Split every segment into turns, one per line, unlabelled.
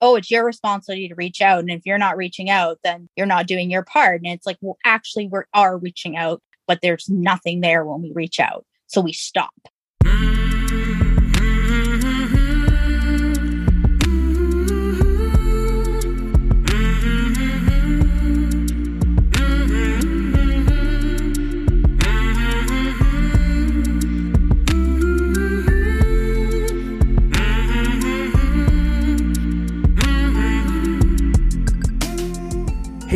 oh, it's your responsibility to reach out. And if you're not reaching out, then you're not doing your part. And it's like, well, actually, we are reaching out, but there's nothing there when we reach out. So we stop. Mm.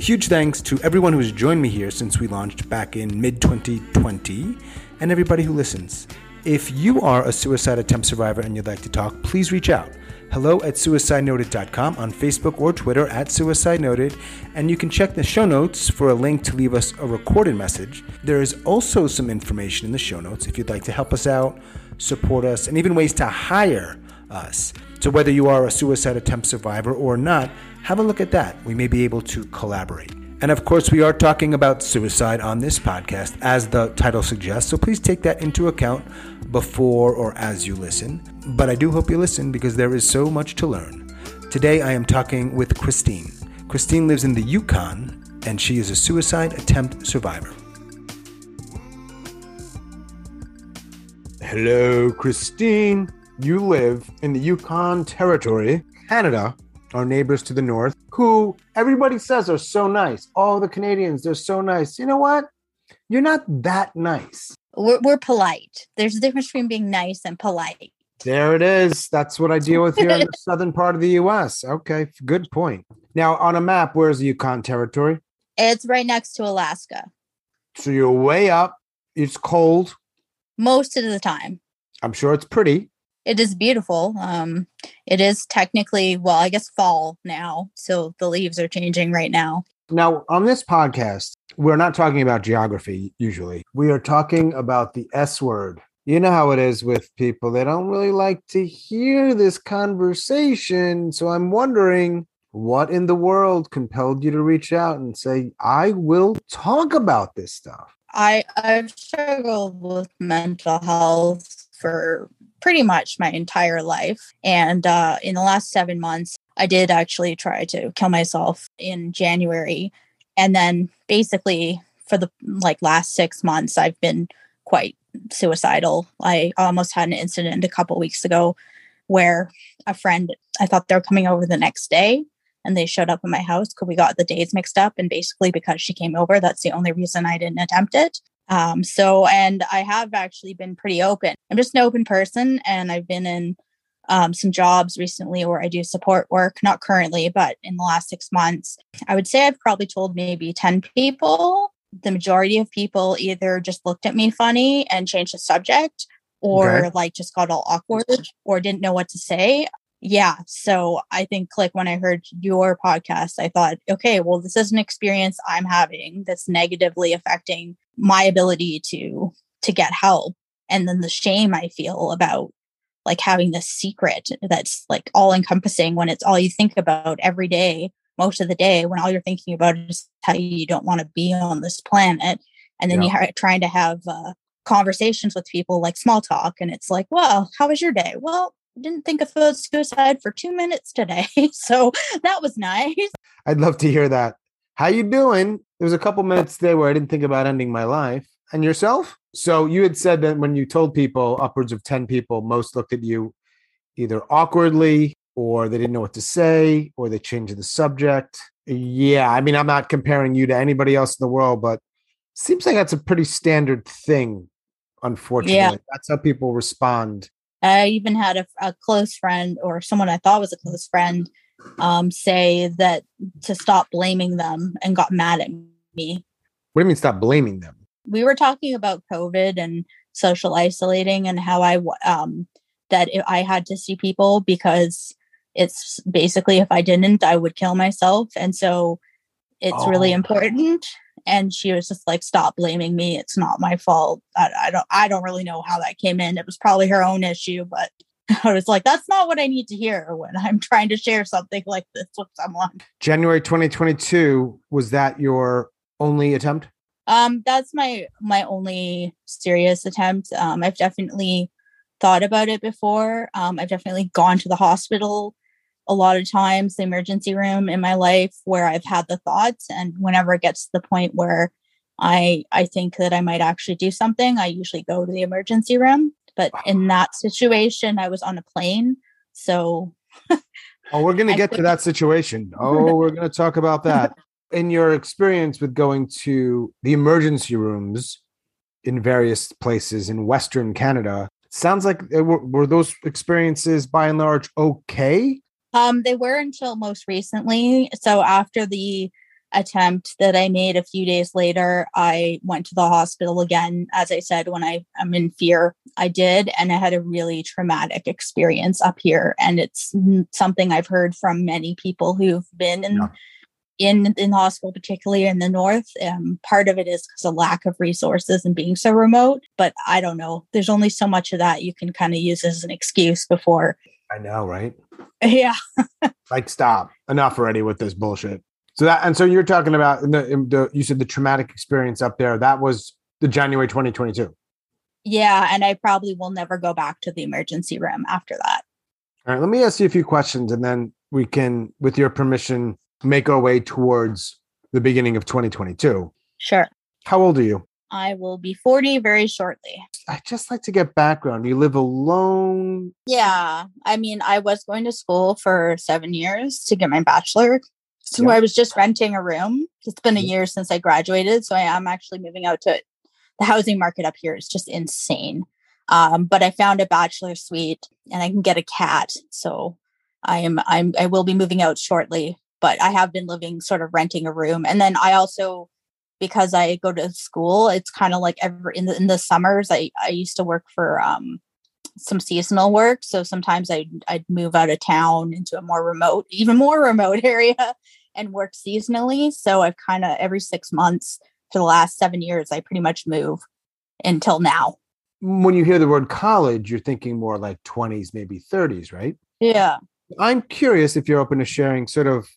Huge thanks to everyone who's joined me here since we launched back in mid 2020 and everybody who listens. If you are a suicide attempt survivor and you'd like to talk, please reach out. Hello at suicidenoted.com on Facebook or Twitter at Suicide Noted, and you can check the show notes for a link to leave us a recorded message. There is also some information in the show notes if you'd like to help us out, support us, and even ways to hire us. So, whether you are a suicide attempt survivor or not, have a look at that. We may be able to collaborate. And of course, we are talking about suicide on this podcast, as the title suggests. So please take that into account before or as you listen. But I do hope you listen because there is so much to learn. Today, I am talking with Christine. Christine lives in the Yukon, and she is a suicide attempt survivor. Hello, Christine. You live in the Yukon Territory, Canada, our neighbors to the north, who everybody says are so nice. All the Canadians, they're so nice. You know what? You're not that nice.
We're, we're polite. There's a difference between being nice and polite.
There it is. That's what I deal with here in the southern part of the US. Okay, good point. Now, on a map, where's the Yukon Territory?
It's right next to Alaska.
So you're way up. It's cold.
Most of the time.
I'm sure it's pretty
it is beautiful. Um, it is technically, well, I guess fall now. So the leaves are changing right now.
Now, on this podcast, we're not talking about geography usually. We are talking about the S word. You know how it is with people, they don't really like to hear this conversation. So I'm wondering what in the world compelled you to reach out and say, I will talk about this stuff?
I, I've struggled with mental health for pretty much my entire life. And uh, in the last seven months, I did actually try to kill myself in January. And then basically for the like last six months, I've been quite suicidal. I almost had an incident a couple weeks ago where a friend, I thought they were coming over the next day and they showed up at my house because we got the days mixed up. And basically, because she came over, that's the only reason I didn't attempt it. Um, so, and I have actually been pretty open. I'm just an open person, and I've been in um, some jobs recently where I do support work, not currently, but in the last six months. I would say I've probably told maybe 10 people. The majority of people either just looked at me funny and changed the subject or okay. like just got all awkward or didn't know what to say yeah so i think like when i heard your podcast i thought okay well this is an experience i'm having that's negatively affecting my ability to to get help and then the shame i feel about like having this secret that's like all encompassing when it's all you think about every day most of the day when all you're thinking about is how you don't want to be on this planet and then yeah. you're trying to have uh, conversations with people like small talk and it's like well how was your day well didn't think of suicide for two minutes today. so that was nice.
I'd love to hear that. How you doing? There was a couple minutes there where I didn't think about ending my life. And yourself? So you had said that when you told people, upwards of 10 people, most looked at you either awkwardly or they didn't know what to say or they changed the subject. Yeah, I mean, I'm not comparing you to anybody else in the world, but seems like that's a pretty standard thing, unfortunately. Yeah. That's how people respond
I even had a, a, close friend or someone I thought was a close friend um, say that to stop blaming them and got mad at me.
What do you mean stop blaming them?
We were talking about COVID and social isolating and how I um, that I had to see people because it's basically if I didn't, I would kill myself, and so it's oh. really important. and she was just like stop blaming me it's not my fault I, I don't i don't really know how that came in it was probably her own issue but i was like that's not what i need to hear when i'm trying to share something like this with someone
January 2022 was that your only attempt?
um that's my my only serious attempt um i've definitely thought about it before um i've definitely gone to the hospital a lot of times the emergency room in my life where I've had the thoughts and whenever it gets to the point where I I think that I might actually do something, I usually go to the emergency room. But in that situation, I was on a plane. So
Oh, we're going to get to that situation. Oh, we're going to talk about that. In your experience with going to the emergency rooms in various places in Western Canada, sounds like were, were those experiences by and large okay?
um they were until most recently. So after the attempt that I made a few days later, I went to the hospital again. As I said, when I am in fear, I did, and I had a really traumatic experience up here. And it's something I've heard from many people who've been in
Yeah.
in in the hospital, particularly in the north. Um, part of it is because of lack of resources and being so remote. But I don't know. There's only so much of that you can kind of use as an excuse before.
I know, right?
Yeah.
Like, stop. Enough already with this bullshit. So that, and so you're talking about the, the you said the traumatic experience up there. That was the January 2022.
Yeah, and I probably will never go back to the emergency room after that.
All right, let me ask you a few questions and then we can, with your permission, make our way towards the beginning of 2022.
Sure.
How old are you?
I will be 40 very shortly.
I just like to get background. You live alone.
Yeah. I mean, I was going to school for seven years to get my bachelor. So
Yeah.
I was just renting a room. It's been a
Mhm.
year since I graduated. So I am actually moving out to it. The housing market up here is just insane. Um, but I found a bachelor suite and I can get a cat. So I am I'm I will be moving out shortly, but I have been living sort of renting a room. And then I also because I go to school, it's kind of like every in the in the summers I I used to work for um some seasonal work. So sometimes I'd, I'd move out of town into a more remote, even more remote area and work seasonally. So I've kind of every six months for the last seven years, I pretty much move until now.
When you hear the word college, you're thinking more like 20s, maybe 30s, right?
Yeah.
I'm curious if you're open to sharing sort of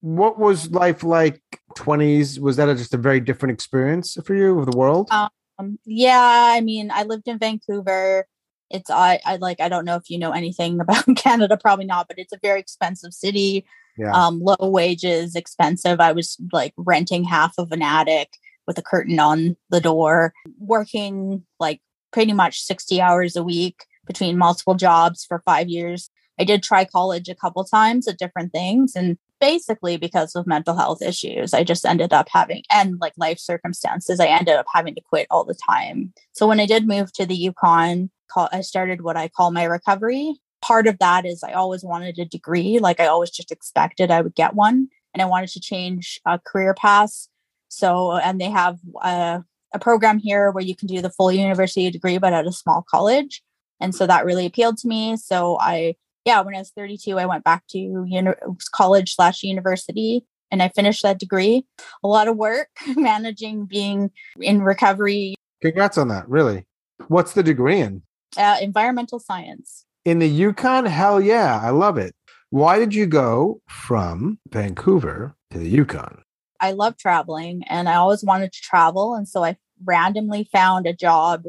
what was life like 20s? Was that a, just a very different experience for you of the world?
Um, yeah. I mean, I lived in Vancouver. It's, I, I like, I don't know if you know anything about Canada, probably not, but it's a very expensive city.
Yeah.
um, low wages, expensive. I was like renting half of an attic with a curtain on the door, working like pretty much 60 hours a week between multiple jobs for five years. I did try college a couple times at different things. And basically, because of mental health issues, I just ended up having, and like life circumstances, I ended up having to quit all the time. So when I did move to the Yukon, I started what I call my recovery part of that is I always wanted a degree. Like I always just expected I would get one, and I wanted to change uh, career paths. So, and they have uh, a program here where you can do the full university degree, but at a small college. And so that really appealed to me. So I, yeah, when I was 32, I went back to uni- college slash university and I finished that degree. A lot of work managing being in recovery,
Congrats on that. Really. What's the degree in?
uh, environmental science.
In the Yukon? Hell yeah. I love it. Why did you go from Vancouver to the Yukon?
I love traveling and I always wanted to travel. And so I randomly found a job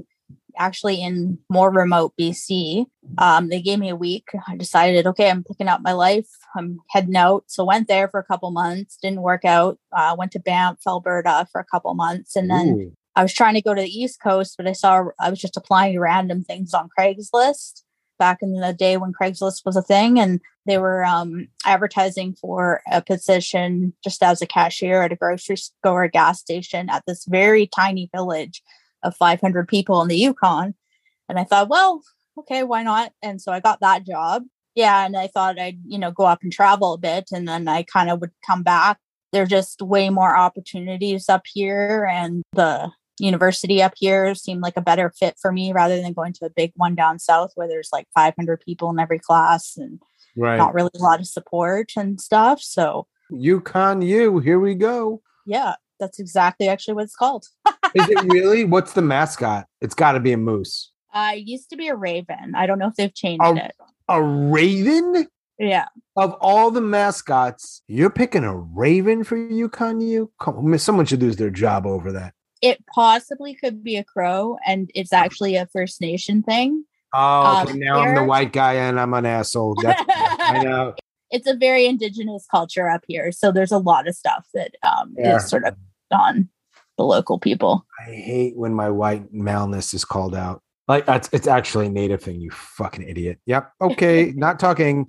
actually in more remote BC. Um, they gave me a week. I decided, okay, I'm picking up my life. I'm heading out. So went there for a couple months, didn't work out. Uh, went to Banff, Alberta for a couple months. And then
Ooh.
I was trying to go to the East Coast, but I saw I was just applying random things on Craigslist back in the day when Craigslist was a thing. And they were um, advertising for a position just as a cashier at a grocery store, a gas station at this very tiny village of 500 people in the Yukon. And I thought, well, okay, why not? And so I got that job. Yeah. And I thought I'd, you know, go up and travel a bit and then I kind of would come back. There's just way more opportunities up here. And the university up here seemed like a better fit for me rather than going to a big one down south where there's like 500 people in every class and
Right.
not really a lot of support and stuff. So
Yukon U. Here we go.
yeah, that's exactly actually what it's called.
Is it really? What's the mascot? It's got to be a moose.
Uh, it used to be a raven. I don't know if they've changed
A-
it.
A raven?
Yeah.
Of all the mascots, you're picking a raven for Yukon U? Come on, someone should lose their job over that.
It possibly could be a crow, and it's actually a First Nation thing.
Oh, okay.
Um,
now I'm the white guy and I'm an asshole. I know.
It's a very indigenous culture up here, so there's a lot of stuff that um, is sort of on the local people.
I hate when my white maleness is called out. Like that's it's actually a native thing, you fucking idiot. Yep. Okay, not talking.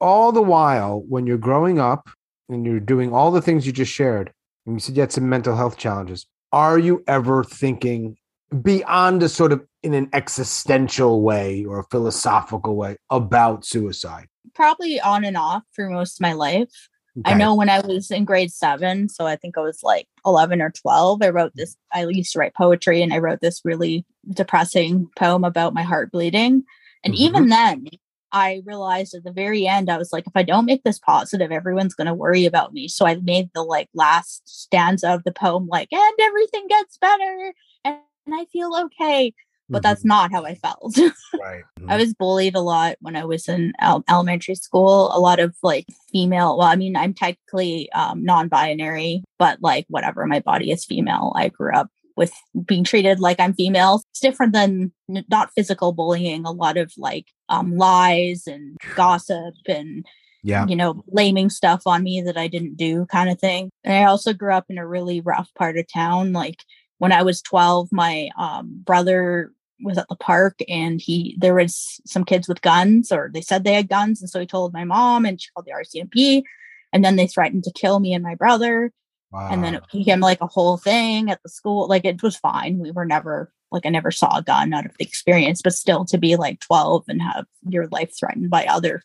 All the while, when you're growing up and you're doing all the things you just shared, and you said you had some mental health challenges, are you ever thinking beyond a sort of in an existential way or a philosophical way about suicide?
Probably on and off for most of my life. I know when I was in grade seven, so I think I was like 11 or 12, I wrote this. I used to write poetry and I wrote this really depressing poem about my heart bleeding. And
Mhm.
even then, I realized at the very end, I was like, if I don't make this positive, everyone's going to worry about me. So I made the like last stanza of the poem, like, and everything gets better and, and I feel okay. But that's
Mhm.
not how I felt.
right.
I was bullied a lot when I was in el- elementary school. A lot of like female, well, I mean, I'm technically um, non binary, but like whatever, my body is female. I grew up with being treated like I'm female. It's different than n- not physical bullying, a lot of like um, lies and gossip and
yeah.
you know, blaming stuff on me that I didn't do kind of thing. And I also grew up in a really rough part of town. Like when I was 12, my um, brother was at the park and he there was some kids with guns or they said they had guns and so he told my mom and she called the RCMP and then they threatened to kill me and my brother and then it became like a whole thing at the school like it was fine we were never like i never saw a gun out of the experience but still to be like 12 and have your life threatened by other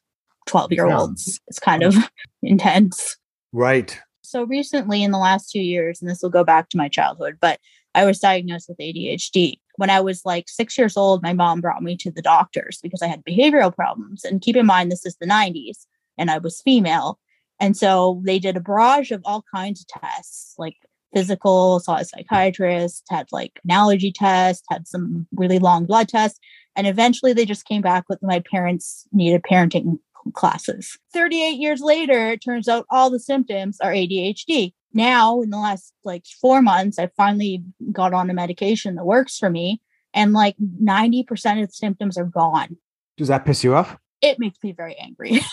12 year olds is kind of intense.
Right.
so recently in the last two years and this will go back to my childhood but i was diagnosed with adhd when i was like six years old my mom brought me to the doctors because i had behavioral problems and keep in mind this is the 90s and i was female and so they did a barrage of all kinds of tests like physical saw a psychiatrist had like an allergy test had some really long blood tests and eventually they just came back with my parents needed parenting classes. 38 years later, it turns out all the symptoms are ADHD. Now, in the last like four months, I finally got on a medication that works for me, and like 90% of the symptoms are gone.
Does that piss you off?
It makes me very angry.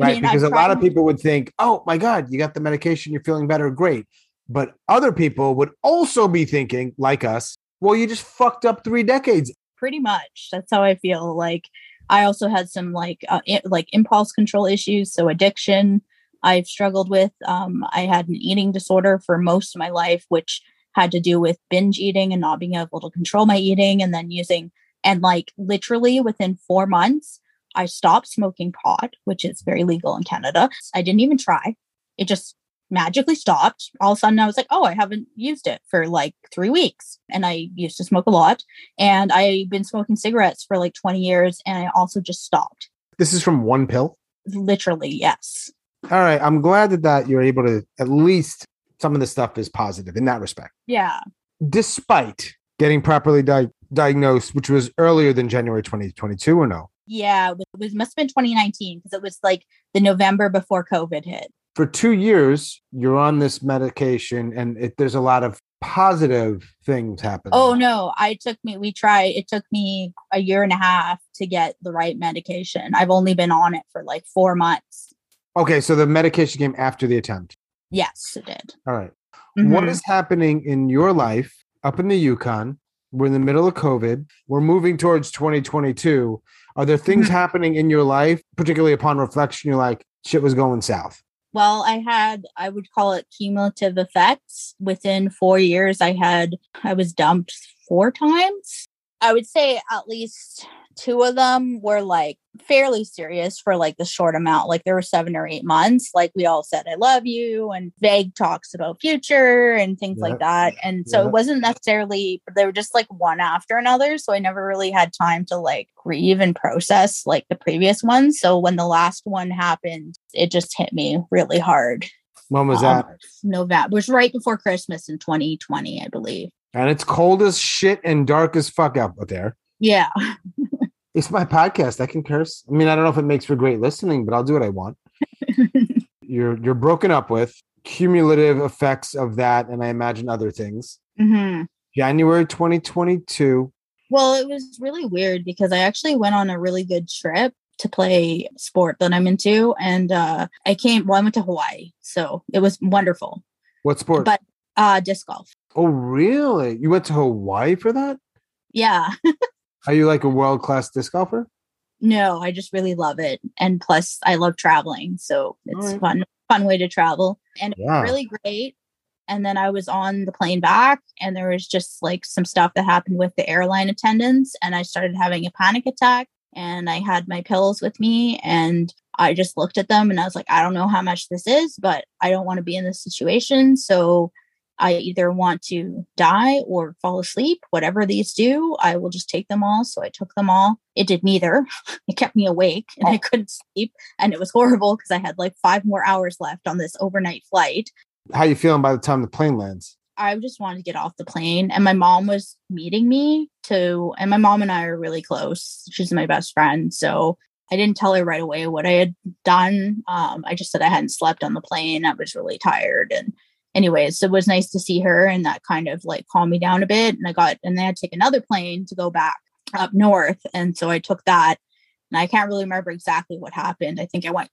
I
Right.
mean,
because
I've
a lot of people would think, oh my God, you got the medication, you're feeling better, great. But other people would also be thinking, like us, well, you just fucked up three decades.
pretty much. That's how i feel. Like i also had some like uh, i- like impulse control issues so addiction i've struggled with. Um, i had an eating disorder for most of my life which had to do with binge eating and not being able to control my eating and then using and like literally within four months i stopped smoking pot which is very legal in canada. I didn't even try. It just magically stopped all of a sudden i was like oh i haven't used it for like three weeks and i used to smoke a lot and I've been smoking cigarettes for like 20 years and I also just stopped.
This is from one pill.
Literally, yes.
All right. I'm glad that, that you're able to at least some of the stuff is positive in that respect.
Yeah.
Despite getting properly di- diagnosed, which was earlier than January 2022 or no?
Yeah. It was must have been 2019 because it was like the November before COVID hit.
For two years, you're on this medication and it, there's a lot of positive things happening.
Oh no, I took me we tried it took me a year and a half to get the right medication. I've only been on it for like 4 months.
Okay. So the medication came after the attempt.
Yes, it did.
All right. What
Mhm.
is happening in your life up in the Yukon? We're in the middle of COVID. We're moving towards 2022. Are there things
Mhm.
happening in your life, particularly upon reflection, you're like, shit was going south?
Well, I had, I would call it cumulative effects. Within four years, I had, I was dumped four times. I would say at least two of them were like fairly serious for like the short amount. Like there were seven or eight months. Like we all said, I love you, and vague talks about future and things like that. And so it wasn't necessarily, they were just like one after another. So I never really had time to like grieve and process like the previous ones. So when the last one happened, it just hit me really hard.
When was um, that?
November. It was right before Christmas in 2020, I believe.
And it's cold as shit and dark as fuck out there.
Yeah.
it's my podcast. I can curse. I mean, I don't know if it makes for great listening, but I'll do what I want. you're you're broken up with cumulative effects of that, and I imagine other things. Mm-hmm. January 2022.
Well, it was really weird because I actually went on a really good trip to play sport that I'm into. And uh, I came, well, I went to Hawaii. So it was wonderful.
What sport?
But uh, disc golf.
Oh, really? You went to Hawaii for that?
Yeah.
Are you like a world class disc golfer?
No, I just really love it. And plus, I love traveling. So it's right. fun, fun way to travel. And yeah. really great. And then I was on the plane back, and there was just like some stuff that happened with the airline attendants. And I started having a panic attack and I had my pills with me and I just looked at them and I was like, I don't know how much this is, but I don't want to be in this situation. So I either want to die or fall asleep. Whatever these do, I will just take them all. So I took them all. It did neither. It kept me awake and I oh. couldn't sleep. And it was horrible because I had like five more hours left on this overnight flight.
How you feeling by the time the plane lands?
I just wanted to get off the plane. And my mom was meeting me to, and my mom and I are really close. She's my best friend. So I didn't tell her right away what I had done. Um, I just said I hadn't slept on the plane. I was really tired. And, anyways, so it was nice to see her and that kind of like calmed me down a bit. And I got, and then I had to take another plane to go back up north. And so I took that. And I can't really remember exactly what happened. I think I went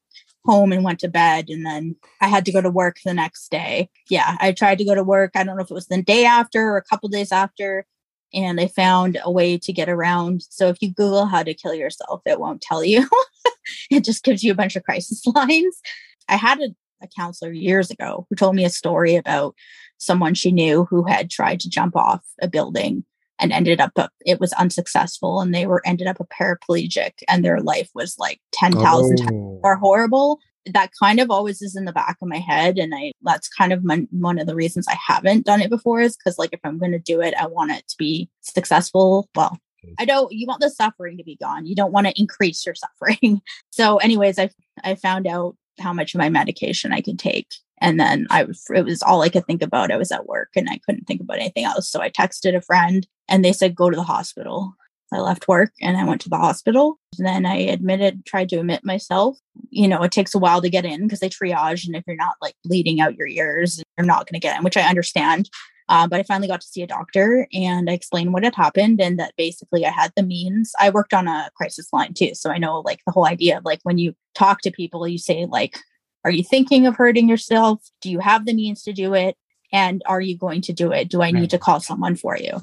home and went to bed and then I had to go to work the next day. Yeah, I tried to go to work. I don't know if it was the day after or a couple days after and I found a way to get around. So if you Google how to kill yourself, it won't tell you. it just gives you a bunch of crisis lines. I had a, a counselor years ago who told me a story about someone she knew who had tried to jump off a building and ended up a, it was unsuccessful and they were ended up a paraplegic and their life was like 10,000 oh. times more horrible. That kind of always is in the back of my head and i that's kind of my, one of the reasons i haven't done it before is because like if i'm going to do it i want it to be successful. Well i don't you want the suffering to be gone. You don't want to increase your suffering. So anyways i i found out how much of my medication i could take and then I it was all I could think about. I was at work and I couldn't think about anything else. So I texted a friend and they said, go to the hospital. I left work and I went to the hospital. Then I admitted, tried to admit myself. You know, it takes a while to get in because they triage. And if you're not like bleeding out your ears, you're not going to get in, which I understand. Uh, but I finally got to see a doctor and I explained what had happened and that basically I had the means. I worked on a crisis line too. So I know like the whole idea of like when you talk to people, you say, like, are you thinking of hurting yourself? Do you have the means to do it? And are you going to do it? Do I need to call someone for you?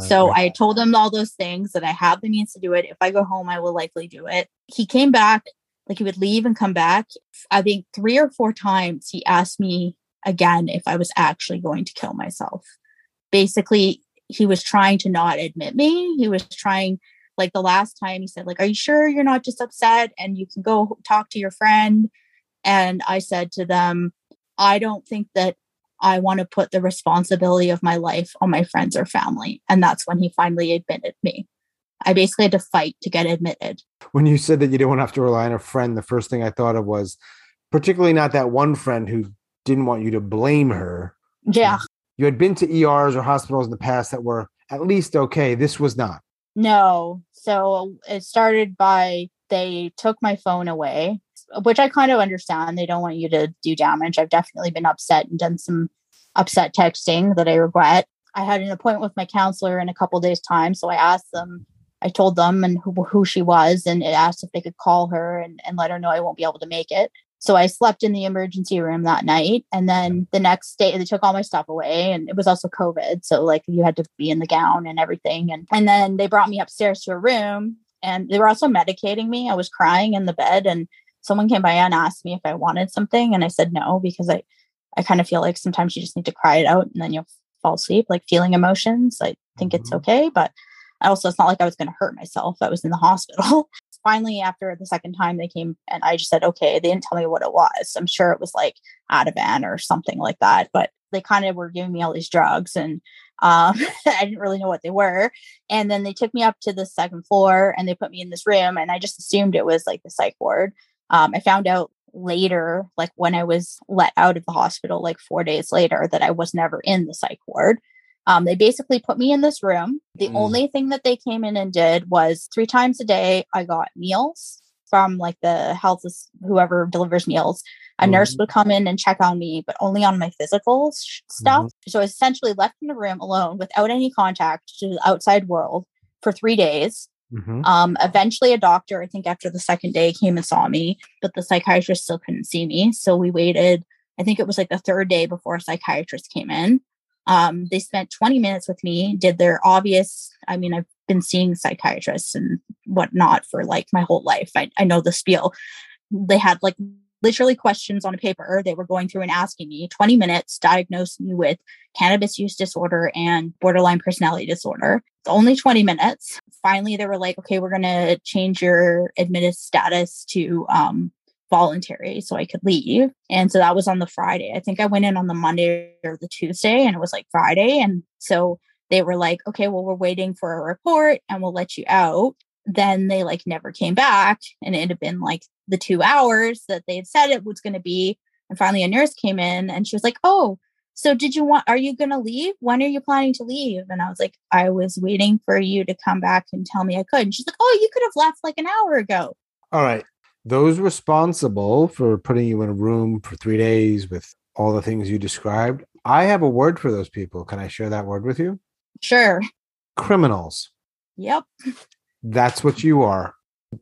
So I told him all those things that I have the means to do it. If I go home, I will likely do it. He came back, like he would leave and come back. I think three or four times he asked me again if I was actually going to kill myself. Basically, he was trying to not admit me. He was trying, like the last time he said, like, are you sure you're not just upset and you can go talk to your friend? And I said to them, I don't think that I want to put the responsibility of my life on my friends or family. And that's when he finally admitted me. I basically had to fight to get admitted.
When you said that you didn't want to have to rely on a friend, the first thing I thought of was particularly not that one friend who didn't want you to blame her.
Yeah.
You had been to ERs or hospitals in the past that were at least okay. This was not.
No. So it started by they took my phone away which I kind of understand. They don't want you to do damage. I've definitely been upset and done some upset texting that I regret. I had an appointment with my counselor in a couple days' time, so I asked them. I told them and who, who she was, and it asked if they could call her and, and let her know I won't be able to make it. So I slept in the emergency room that night. And then the next day, they took all my stuff away. And it was also COVID. So, like, you had to be in the gown and everything. And, and then they brought me upstairs to a room and they were also medicating me. I was crying in the bed. And someone came by and asked me if I wanted something, and I said no because I I kind of feel like sometimes you just need to cry it out and then you'll fall asleep, like feeling emotions. I think mm-hmm. it's okay, but I also it's not like I was going to hurt myself. I was in the hospital. Finally, after the second time they came and I just said, okay, they didn't tell me what it was. I'm sure it was like Ativan or something like that, but they kind of were giving me all these drugs and um, I didn't really know what they were. And then they took me up to the second floor and they put me in this room and I just assumed it was like the psych ward um, I found out later, like when I was let out of the hospital, like four days later, that I was never in the psych ward. Um, they basically put me in this room. The mm. only thing that they came in and did was three times a day, I got meals from like the health, whoever delivers meals. A mm. nurse would come in and check on me, but only on my physical stuff. Mm. So I was essentially left in a room alone without any contact to the outside world for three days. Mm-hmm. Um, eventually, a doctor, I think after the second day, came and saw me, but the psychiatrist still couldn't see me. So we waited, I think it was like the third day before a psychiatrist came in. Um, they spent 20 minutes with me, did their obvious, I mean, I've been seeing psychiatrists and whatnot for like my whole life. I, I know the spiel. They had like literally questions on a paper they were going through and asking me 20 minutes diagnosed me with cannabis use disorder and borderline personality disorder it's only 20 minutes finally they were like okay we're going to change your admitted status to um, voluntary so i could leave and so that was on the friday i think i went in on the monday or the tuesday and it was like friday and so they were like okay well we're waiting for a report and we'll let you out then they like never came back and it had been like the two hours that they had said it was going to be. And finally, a nurse came in and she was like, Oh, so did you want, are you going to leave? When are you planning to leave? And I was like, I was waiting for you to come back and tell me I could. And she's like, Oh, you could have left like an hour ago.
All right. Those responsible for putting you in a room for three days with all the things you described, I have a word for those people. Can I share that word with you?
Sure.
Criminals.
Yep.
That's what you are.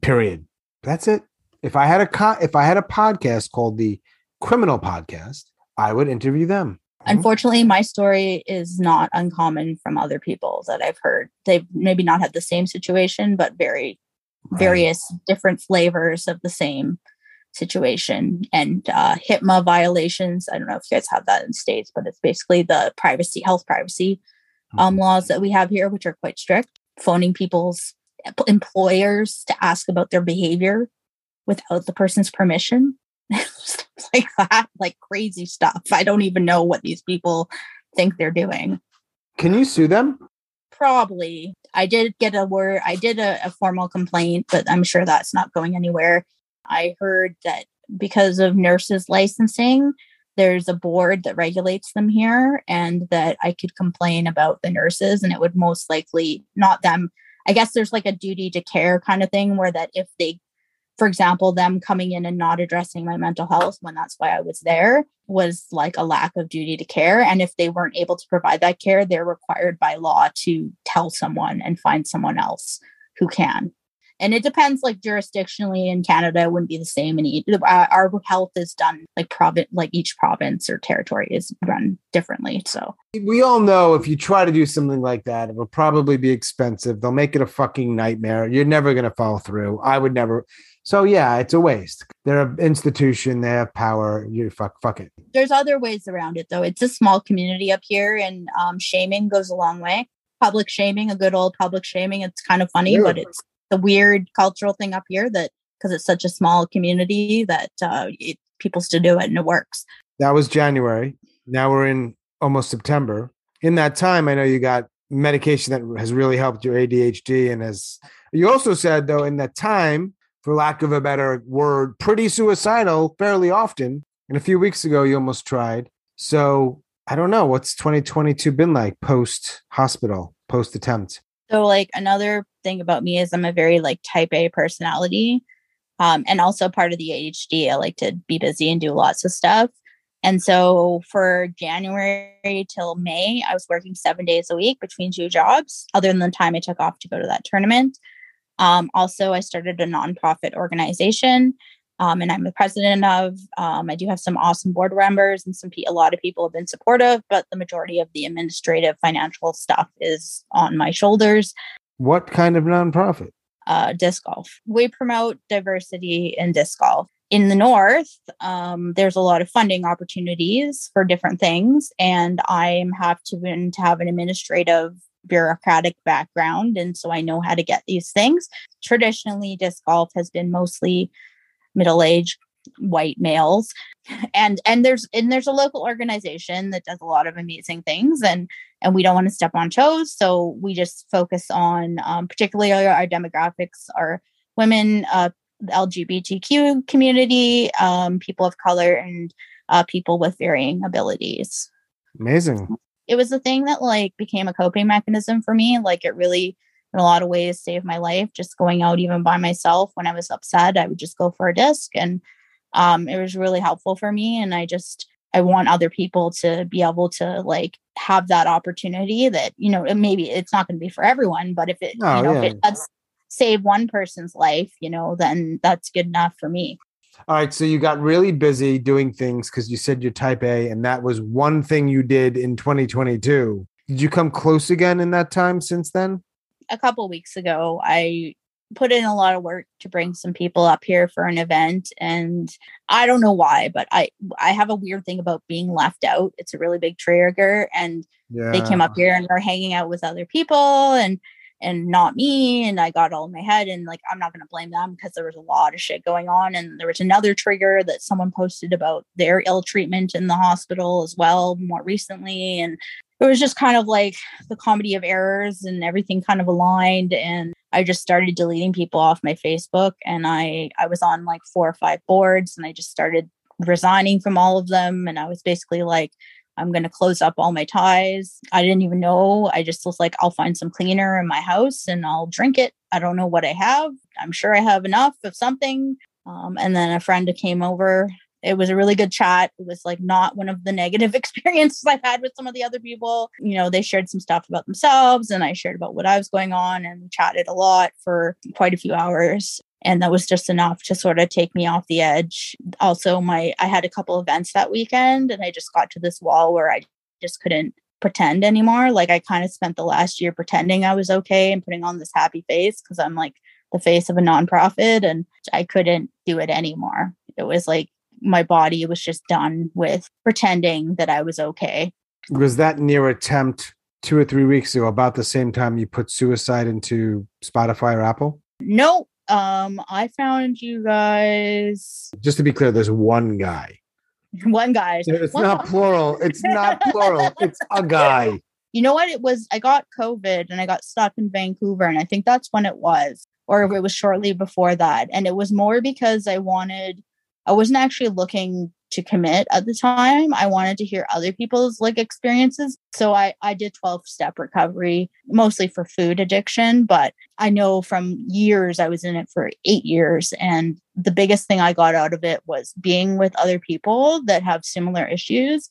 Period. That's it if I had a co- if I had a podcast called the Criminal Podcast, I would interview them. Mm-hmm.
Unfortunately, my story is not uncommon from other people that I've heard. They've maybe not had the same situation, but very right. various different flavors of the same situation and uh, HIPAA violations. I don't know if you guys have that in states, but it's basically the privacy, health privacy um, mm-hmm. laws that we have here, which are quite strict. Phoning people's employers to ask about their behavior without the person's permission. like that, like crazy stuff. I don't even know what these people think they're doing.
Can you sue them?
Probably. I did get a word, I did a, a formal complaint, but I'm sure that's not going anywhere. I heard that because of nurses licensing, there's a board that regulates them here, and that I could complain about the nurses, and it would most likely not them. I guess there's like a duty to care kind of thing where that if they for example, them coming in and not addressing my mental health when that's why I was there was like a lack of duty to care. And if they weren't able to provide that care, they're required by law to tell someone and find someone else who can and it depends like jurisdictionally in canada it wouldn't be the same in each uh, our health is done like province like each province or territory is run differently so.
We all know if you try to do something like that it will probably be expensive. They'll make it a fucking nightmare. You're never going to follow through. I would never so yeah it's a waste. They're an institution. They have power. You fuck fuck it.
There's other ways around it though. It's a small community up here and um, shaming goes a long way. Public shaming a good old public shaming it's kind of funny but it's the weird cultural thing up here that because it's such a small community that uh, it, people still do it and it works.
That was January. Now we're in almost September. In that time, I know you got medication that has really helped your ADHD. And as you also said, though, in that time, for lack of a better word, pretty suicidal fairly often. And a few weeks ago, you almost tried. So I don't know. What's 2022 been like post hospital, post attempt?
So like another thing about me is I'm a very like type A personality. Um, and also part of the ADHD. I like to be busy and do lots of stuff. And so for January till May, I was working seven days a week between two jobs, other than the time I took off to go to that tournament. Um, also, I started a nonprofit organization um, and I'm the president of. Um, I do have some awesome board members, and some a lot of people have been supportive, but the majority of the administrative financial stuff is on my shoulders.
What kind of nonprofit?
Uh, disc golf. We promote diversity in disc golf. In the north, um, there's a lot of funding opportunities for different things, and I have to, to have an administrative bureaucratic background and so I know how to get these things. Traditionally disc golf has been mostly middle-aged white males and and there's and there's a local organization that does a lot of amazing things and and we don't want to step on toes so we just focus on um, particularly our demographics are women uh, LGBTQ community, um, people of color, and uh, people with varying abilities.
Amazing.
It was a thing that like became a coping mechanism for me. Like it really, in a lot of ways, saved my life. Just going out even by myself when I was upset, I would just go for a disc, and um, it was really helpful for me. And I just I want other people to be able to like have that opportunity that, you know, maybe it's not going to be for everyone, but if it, oh, you know, yeah. if it does save one person's life, you know, then that's good enough for me.
All right. So you got really busy doing things because you said you're type A, and that was one thing you did in 2022. Did you come close again in that time since then?
A couple weeks ago, I put in a lot of work to bring some people up here for an event and i don't know why but i i have a weird thing about being left out it's a really big trigger and yeah. they came up here and were hanging out with other people and and not me and i got all in my head and like i'm not going to blame them because there was a lot of shit going on and there was another trigger that someone posted about their ill treatment in the hospital as well more recently and it was just kind of like the comedy of errors and everything kind of aligned and I just started deleting people off my Facebook and I I was on like four or five boards and I just started resigning from all of them and I was basically like I'm going to close up all my ties. I didn't even know. I just was like I'll find some cleaner in my house and I'll drink it. I don't know what I have. I'm sure I have enough of something. Um, and then a friend came over it was a really good chat. It was like not one of the negative experiences I've had with some of the other people. You know, they shared some stuff about themselves and I shared about what I was going on and chatted a lot for quite a few hours. And that was just enough to sort of take me off the edge. Also, my I had a couple events that weekend and I just got to this wall where I just couldn't pretend anymore. Like I kind of spent the last year pretending I was okay and putting on this happy face because I'm like the face of a nonprofit and I couldn't do it anymore. It was like my body was just done with pretending that I was okay.
Was that near attempt two or three weeks ago, about the same time you put suicide into Spotify or Apple?
No. Um, I found you guys.
Just to be clear, there's one guy.
One guy.
It's
one
not guy. plural. It's not plural. It's a guy.
You know what? It was I got COVID and I got stuck in Vancouver, and I think that's when it was, or it was shortly before that. And it was more because I wanted I wasn't actually looking to commit at the time. I wanted to hear other people's like experiences. So I I did 12 step recovery mostly for food addiction, but I know from years I was in it for 8 years and the biggest thing I got out of it was being with other people that have similar issues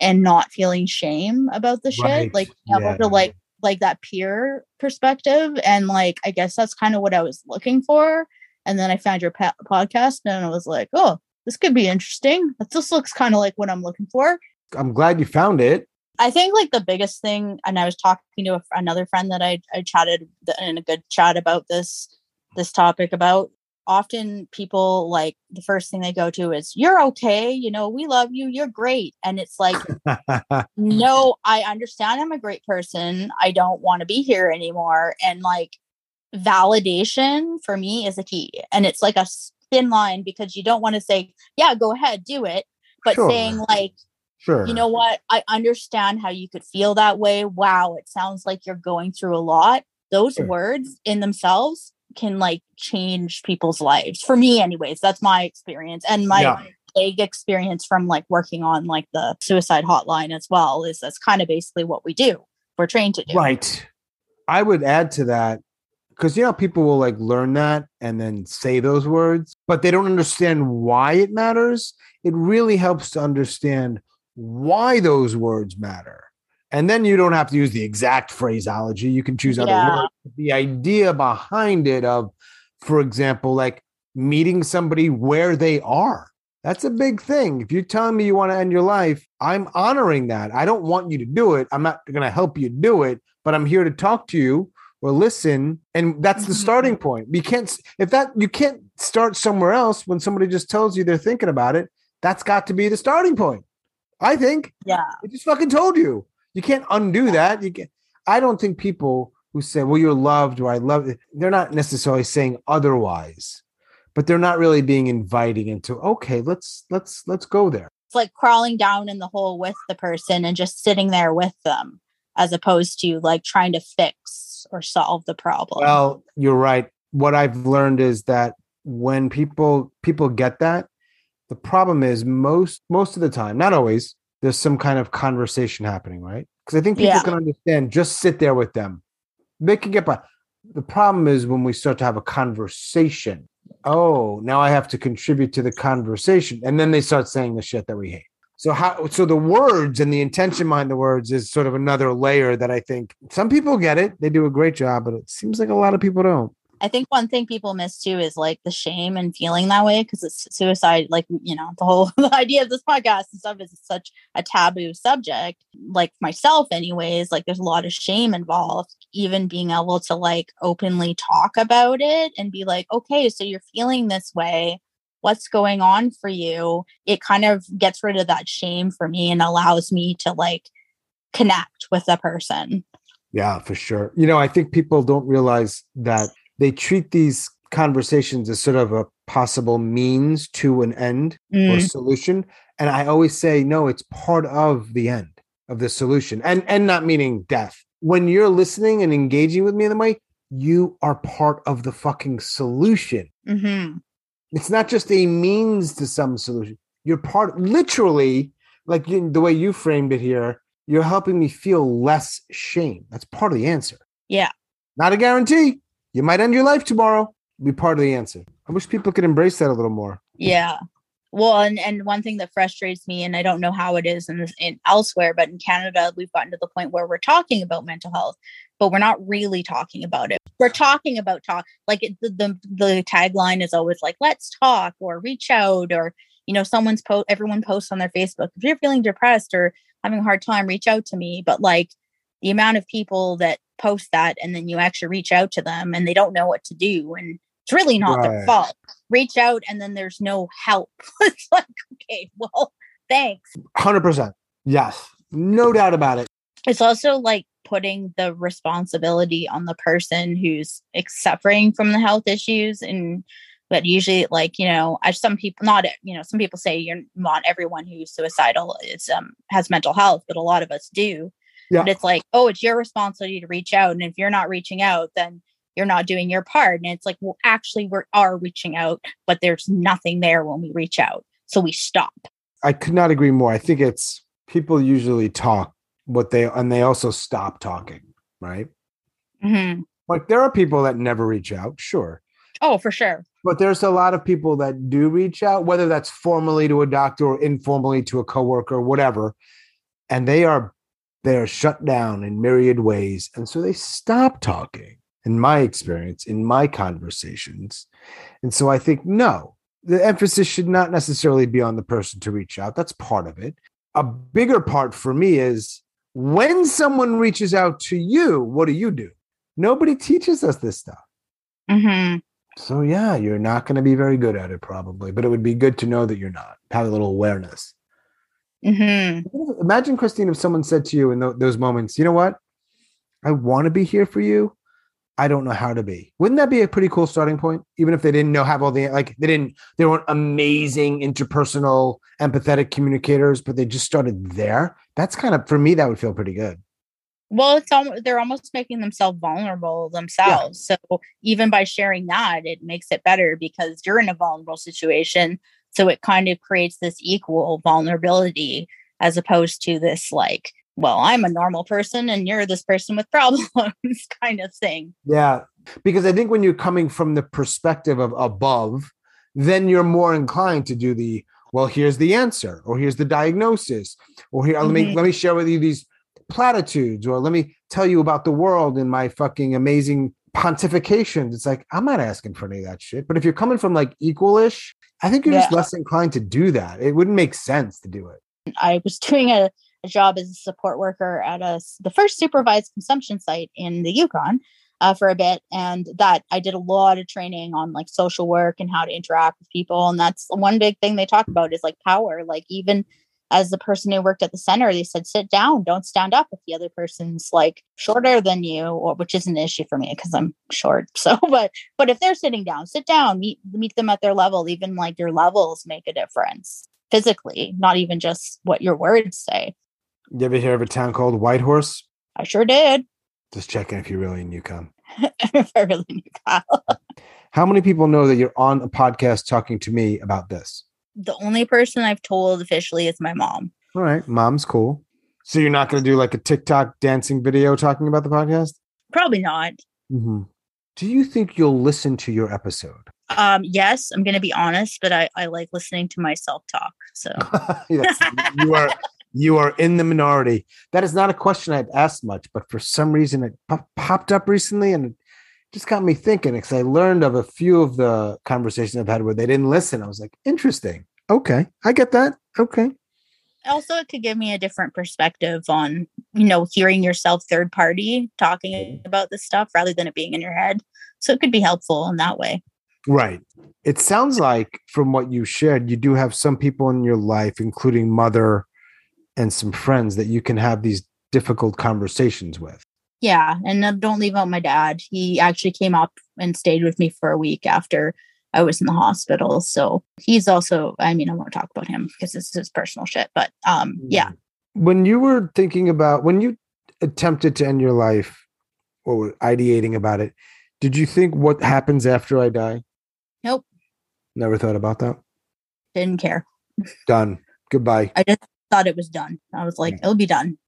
and not feeling shame about the right. shit, like able yeah. to like like that peer perspective and like I guess that's kind of what I was looking for and then I found your pa- podcast and I was like, oh, this could be interesting. This looks kind of like what I'm looking for.
I'm glad you found it.
I think like the biggest thing, and I was talking to a, another friend that I, I chatted in a good chat about this this topic about often people like the first thing they go to is you're okay you know we love you you're great and it's like no i understand i'm a great person i don't want to be here anymore and like validation for me is a key. And it's like a thin line because you don't want to say, yeah, go ahead, do it. But sure. saying, like, sure. you know what? I understand how you could feel that way. Wow, it sounds like you're going through a lot. Those sure. words in themselves can like change people's lives. For me, anyways, that's my experience. And my yeah. big experience from like working on like the suicide hotline as well is that's kind of basically what we do. We're trained to do.
Right. I would add to that because you know people will like learn that and then say those words but they don't understand why it matters. It really helps to understand why those words matter. And then you don't have to use the exact phraseology you can choose other yeah. words the idea behind it of for example like meeting somebody where they are that's a big thing. If you're telling me you want to end your life i'm honoring that. I don't want you to do it. I'm not going to help you do it but i'm here to talk to you or listen and that's the mm-hmm. starting point. You can't if that you can't start somewhere else when somebody just tells you they're thinking about it. That's got to be the starting point i think.
Yeah.
I just fucking told you. You can't undo that. You can i don't think people who say well you're loved or i love it they're not necessarily saying otherwise but they're not really being inviting into okay let's let's let's go there.
It's like crawling down in the hole with the person and just sitting there with them as opposed to like trying to fix or solve the problem.
Well, you're right. What I've learned is that when people people get that, the problem is most most of the time, not always, there's some kind of conversation happening, right? Because I think people
Yeah.
can understand. Just sit there with them. They can get by. The problem is when we start to have a conversation. Oh, now I have to contribute to the conversation, and then they start saying the shit that we hate. So how? So the words and the intention behind the words is sort of another layer that I think some people get it. They do a great job, but it seems like a lot of people don't.
I think one thing people miss too is like the shame and feeling that way because it's suicide. Like you know, the whole the idea of this podcast and stuff is such a taboo subject. Like myself, anyways, like there's a lot of shame involved. Even being able to like openly talk about it and be like, okay, so you're feeling this way. What's going on for you? It kind of gets rid of that shame for me and allows me to like connect with the person.
Yeah, for sure. You know, I think people don't realize that they treat these conversations as sort of a possible means to an end or
Mm,
solution. And I always say, no, it's part of the end of the solution. And and not meaning death. When you're listening and engaging with me in the way, you are part of the fucking solution.
mhm.
It's not just a means to some solution. You're part literally, like the way you framed it here, you're helping me feel less shame. That's part of the answer.
Yeah.
Not a guarantee. You might end your life tomorrow. Be part of the answer. I wish people could embrace that a little more.
Yeah. Well, and, and one thing that frustrates me, and I don't know how it is in, in elsewhere, but in Canada, we've gotten to the point where we're talking about mental health, but we're not really talking about it. We're talking about talk, like it, the, the the tagline is always like, "Let's talk" or "Reach out," or you know, someone's post. Everyone posts on their Facebook if you're feeling depressed or having a hard time, reach out to me. But like the amount of people that post that and then you actually reach out to them and they don't know what to do, and it's really not their fault reach out and then there's no help. it's like, okay, well, thanks.
100%. Yes. No doubt about it.
It's also like putting the responsibility on the person who's suffering from the health issues and but usually like you know as some people not you know some people say you're not everyone who's suicidal is um has mental health but a lot of us do
Yeah.
but it's like oh it's your responsibility to reach out and if you're not reaching out then you're not doing your part and it's like well actually we are reaching out but there's nothing there when we reach out so we stop
I could not agree more. I think it's people usually talk what they and they also stop talking, right?
hmm
Like there are people that never reach out, sure.
oh for sure
But there's a lot of people that do reach out, whether that's formally to a doctor or informally to a coworker, whatever, and they are they are shut down in myriad ways, and so they stop talking. In my experience, in my conversations, and so I think no, the emphasis should not necessarily be on the person to reach out. That's part of it. A bigger part for me is when someone reaches out to you, what do you do? Nobody teaches us this stuff.
hmm
So yeah, you're not going to be very good at it probably, but it would be good to know that you're not. Have a little awareness.
hmm
Imagine Christine if someone said to you in tho- those moments, "You know what? I want to be here for you. I don't know how to be." Wouldn't that be a pretty cool starting point? Even if they didn't know have all the like they didn't they weren't amazing interpersonal empathetic communicators, but they just started there. That's kind of for me that would feel pretty good.
Well, it's almost they're almost making themselves vulnerable themselves. So even by sharing that, it makes it better because you're in a vulnerable situation. So it kind of creates this equal vulnerability as opposed to this like, well, I'm a normal person and you're this person with problems kind of thing.
Yeah. Because I think when you're coming from the perspective of above, then you're more inclined to do the, well, here's the answer, or here's the diagnosis, or here, let me
Mhm.
let me share with you these platitudes, or let me tell you about the world and my fucking amazing pontifications. It's like, I'm not asking for any of that shit. But if you're coming from like equalish, I think you're just less inclined to do that. It wouldn't make sense to do it.
I was doing a, a job as a support worker at a, the first supervised consumption site in the Yukon uh, for a bit, and that I did a lot of training on like social work and how to interact with people, and that's one big thing they talk about is like power. Like even as the person who worked at the center, they said sit down, don't stand up if the other person's like shorter than you, or which is an issue for me because I'm short. So, but but if they're sitting down, sit down, meet meet them at their level. Even like your levels make a difference physically, not even just what your words say.
You ever hear of a town called Whitehorse?
I sure did.
Just checking if you're really in Yukon.
if I really knew Kyle.
How many people know that you're on a podcast talking to me about this?
The only person I've told officially is my mom.
All right, mom's cool. So you're not going to do like a TikTok dancing video talking about the podcast?
Probably not.
Mm-hmm. Do you think you'll listen to your episode?
Um, yes, I'm going to be honest, but I, I like listening to myself talk. So
yes, you are you are in the minority. That is not a question I've asked much, but for some reason it pop- popped up recently and it just got me thinking because I learned of a few of the conversations I've had where they didn't listen. I was like, interesting. Okay, I get that. Okay.
Also, it could give me a different perspective on, you know, hearing yourself third party talking about this stuff rather than it being in your head. So it could be helpful in that way.
Right. It sounds like from what you shared, you do have some people in your life, including mother and some friends, that you can have these difficult conversations with.
Yeah. And don't leave out my dad. He actually came up and stayed with me for a week after I was in the hospital. So he's also, I mean, I won't talk about him because this is his personal shit, but um, yeah.
When you were thinking about, when you attempted to end your life or were ideating about it, did you think what happens after I die?
Nope.
Never thought about that.
Didn't care.
Done. Goodbye.
I just thought it was done. I was like, it'll be done.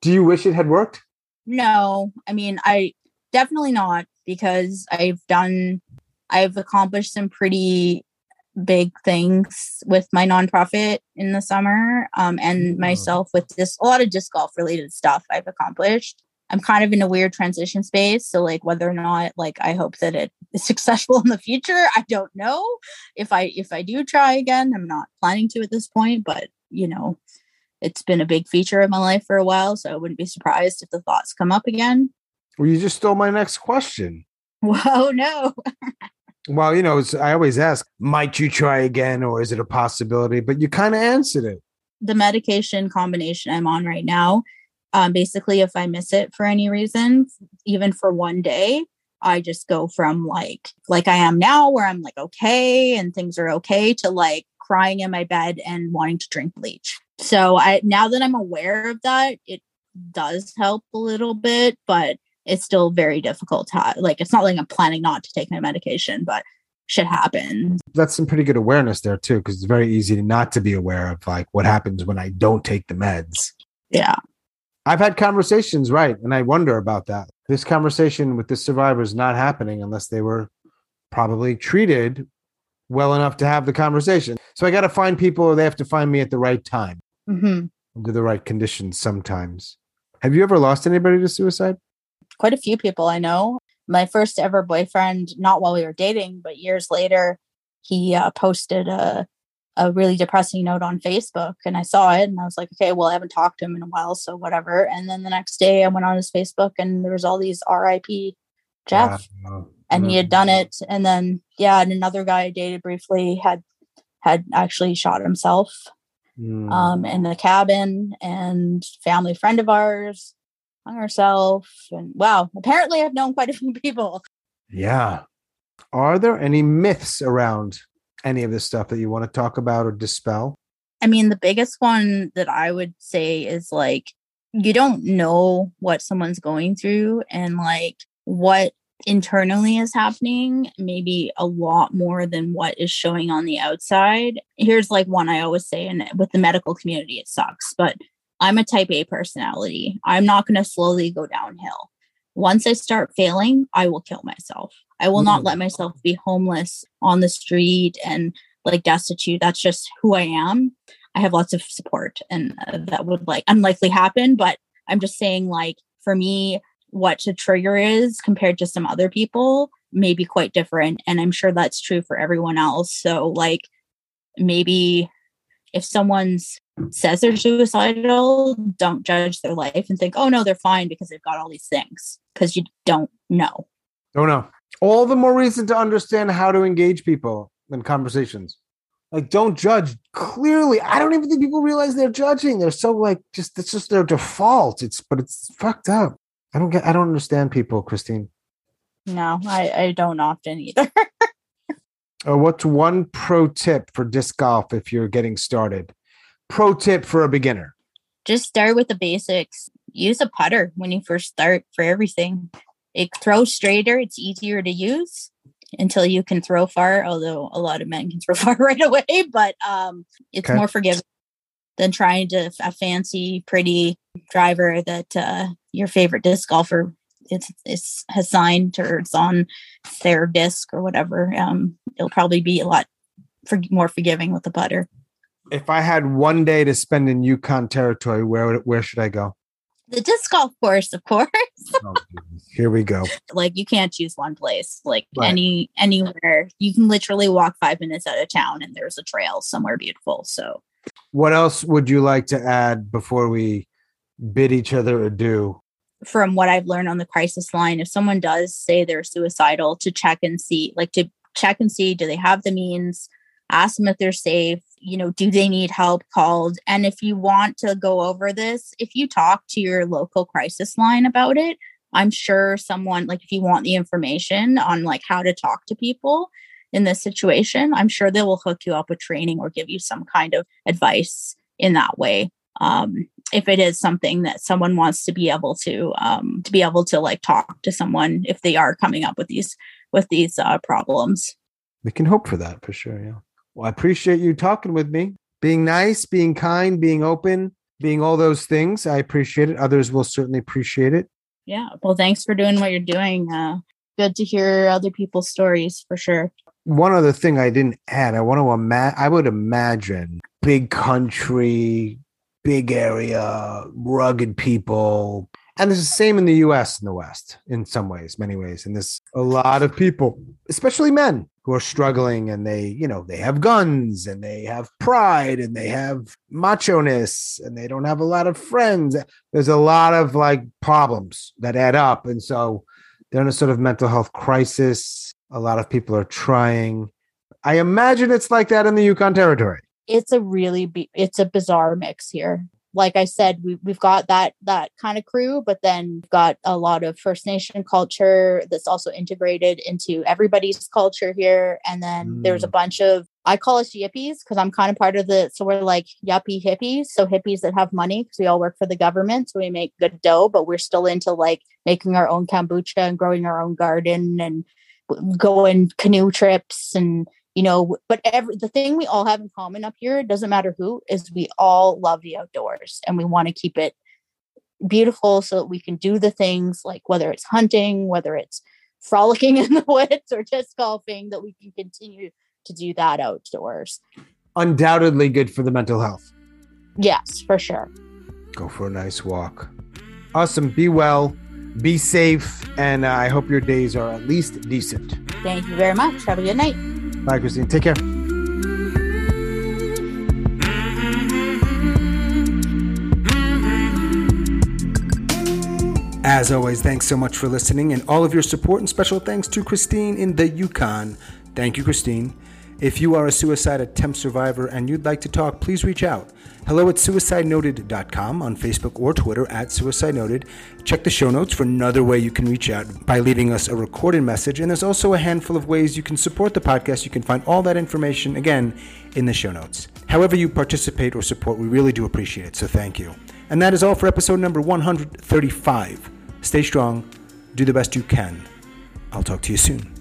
Do you wish it had worked?
No, I mean, I definitely not because I've done, I've accomplished some pretty big things with my nonprofit in the summer um, and myself with this a lot of disc golf related stuff I've accomplished. I'm kind of in a weird transition space. So like whether or not like I hope that it is successful in the future, I don't know. If I if I do try again, I'm not planning to at this point, but you know, it's been a big feature of my life for a while, so I wouldn't be surprised if the thoughts come up again.
Well, you just stole my next question.
Whoa, no.
well, you know, I always ask, might you try again or is it a possibility? But you kind of answered it.
The medication combination I'm on right now, um, basically, if I miss it for any reason, even for one day, I just go from like like I am now, where I'm like okay and things are okay, to like crying in my bed and wanting to drink bleach. So I now that I'm aware of that, it does help a little bit, but it's still very difficult to like it's not like I'm planning not to take my medication, but shit happens.
That's some pretty good awareness there too, because it's very easy not to be aware of like what happens when I don't take the meds.
Yeah.
I've had conversations, right? And I wonder about that. This conversation with the survivors is not happening unless they were probably treated well enough to have the conversation. So I got to find people, or they have to find me at the right time,
mm-hmm.
under the right conditions sometimes. Have you ever lost anybody to suicide?
Quite a few people I know. My first ever boyfriend, not while we were dating, but years later, he uh, posted a a really depressing note on Facebook and I saw it and I was like, okay, well, I haven't talked to him in a while, so whatever. And then the next day I went on his Facebook and there was all these RIP Jeff. Wow. And he had done it. And then yeah, and another guy I dated briefly had had actually shot himself mm. um, in the cabin and family friend of ours hung herself. And wow, apparently I've known quite a few people.
Yeah. Are there any myths around any of this stuff that you want to talk about or dispel?
I mean, the biggest one that I would say is like, you don't know what someone's going through and like what internally is happening, maybe a lot more than what is showing on the outside. Here's like one I always say, and with the medical community, it sucks, but I'm a type A personality. I'm not going to slowly go downhill. Once I start failing, I will kill myself. I will mm-hmm. not let myself be homeless on the street and like destitute. That's just who I am. I have lots of support and uh, that would like unlikely happen, but I'm just saying like for me what the trigger is compared to some other people may be quite different and I'm sure that's true for everyone else. So like maybe if someone's says they're suicidal, don't judge their life and think, "Oh no, they're fine because they've got all these things." Because you don't know.
Don't know all the more reason to understand how to engage people in conversations. Like, don't judge. Clearly, I don't even think people realize they're judging. They're so like, just it's just their default. It's but it's fucked up. I don't get. I don't understand people, Christine.
No, I I don't often either.
uh, what's one pro tip for disc golf if you're getting started? Pro tip for a beginner:
just start with the basics. Use a putter when you first start for everything. It throws straighter, it's easier to use. until you can throw far, although a lot of men can throw far right away, but um, it's okay. more forgiving than trying to a fancy, pretty driver that uh, your favorite disc golfer it's it's has signed or it's on their disc or whatever. Um, it'll probably be a lot for, more forgiving with the putter.
If I had one day to spend in Yukon territory, where where should I go?
The disc golf course, of course. oh,
here we go.
Like you can't choose one place. Like right. any anywhere, you can literally walk five minutes out of town, and there's a trail somewhere beautiful. So,
what else would you like to add before we bid each other adieu?
From what I've learned on the crisis line, if someone does say they're suicidal, to check and see, like to check and see, do they have the means? Ask them if they're safe you know, do they need help called? And if you want to go over this, if you talk to your local crisis line about it, I'm sure someone like if you want the information on like how to talk to people in this situation, I'm sure they will hook you up with training or give you some kind of advice in that way. Um, if it is something that someone wants to be able to um, to be able to like talk to someone if they are coming up with these with these uh, problems.
We can hope for that for sure. Yeah. Well, I appreciate you talking with me, being nice, being kind, being open, being all those things. I appreciate it. Others will certainly appreciate it.
Yeah. Well, thanks for doing what you're doing. Uh, good to hear other people's stories for sure.
One other thing I didn't add, I want to imagine, I would imagine big country, big area, rugged people. And it's the same in the US and the West in some ways, many ways. And there's a lot of people, especially men, who are struggling and they, you know, they have guns and they have pride and they have macho ness and they don't have a lot of friends. There's a lot of like problems that add up. And so they're in a sort of mental health crisis. A lot of people are trying. I imagine it's like that in the Yukon Territory.
It's a really, be- it's a bizarre mix here like I said, we, we've got that that kind of crew, but then we've got a lot of First Nation culture that's also integrated into everybody's culture here. And then mm. there's a mm. bunch of I call us yippies because I'm kind of part of the so we're like yuppie hippies, so hippies that have money because we all work for the government, so we make good dough, but we're still into like making our own kombucha and growing our own garden and going canoe trips and you know but every the thing we all have in common up here doesn't matter who is we all love the outdoors and we want to keep it beautiful so that we can do the things like whether it's hunting whether it's frolicking in the woods or just golfing that we can continue to do that outdoors.
Undoubtedly good for the mental health.
Yes for sure.
Go for a nice walk. Awesome. Be well be safe and uh, i hope your days are at least decent
thank you very much have a good night
Bye, Christine. Take care. As always, thanks so much for listening and all of your support, and special thanks to Christine in the Yukon. Thank you, Christine. If you are a suicide attempt survivor and you'd like to talk, please reach out. Hello at suicidenoted.com on Facebook or Twitter at suicidenoted. Check the show notes for another way you can reach out by leaving us a recorded message. And there's also a handful of ways you can support the podcast. You can find all that information, again, in the show notes. However, you participate or support, we really do appreciate it. So thank you. And that is all for episode number 135. Stay strong, do the best you can. I'll talk to you soon.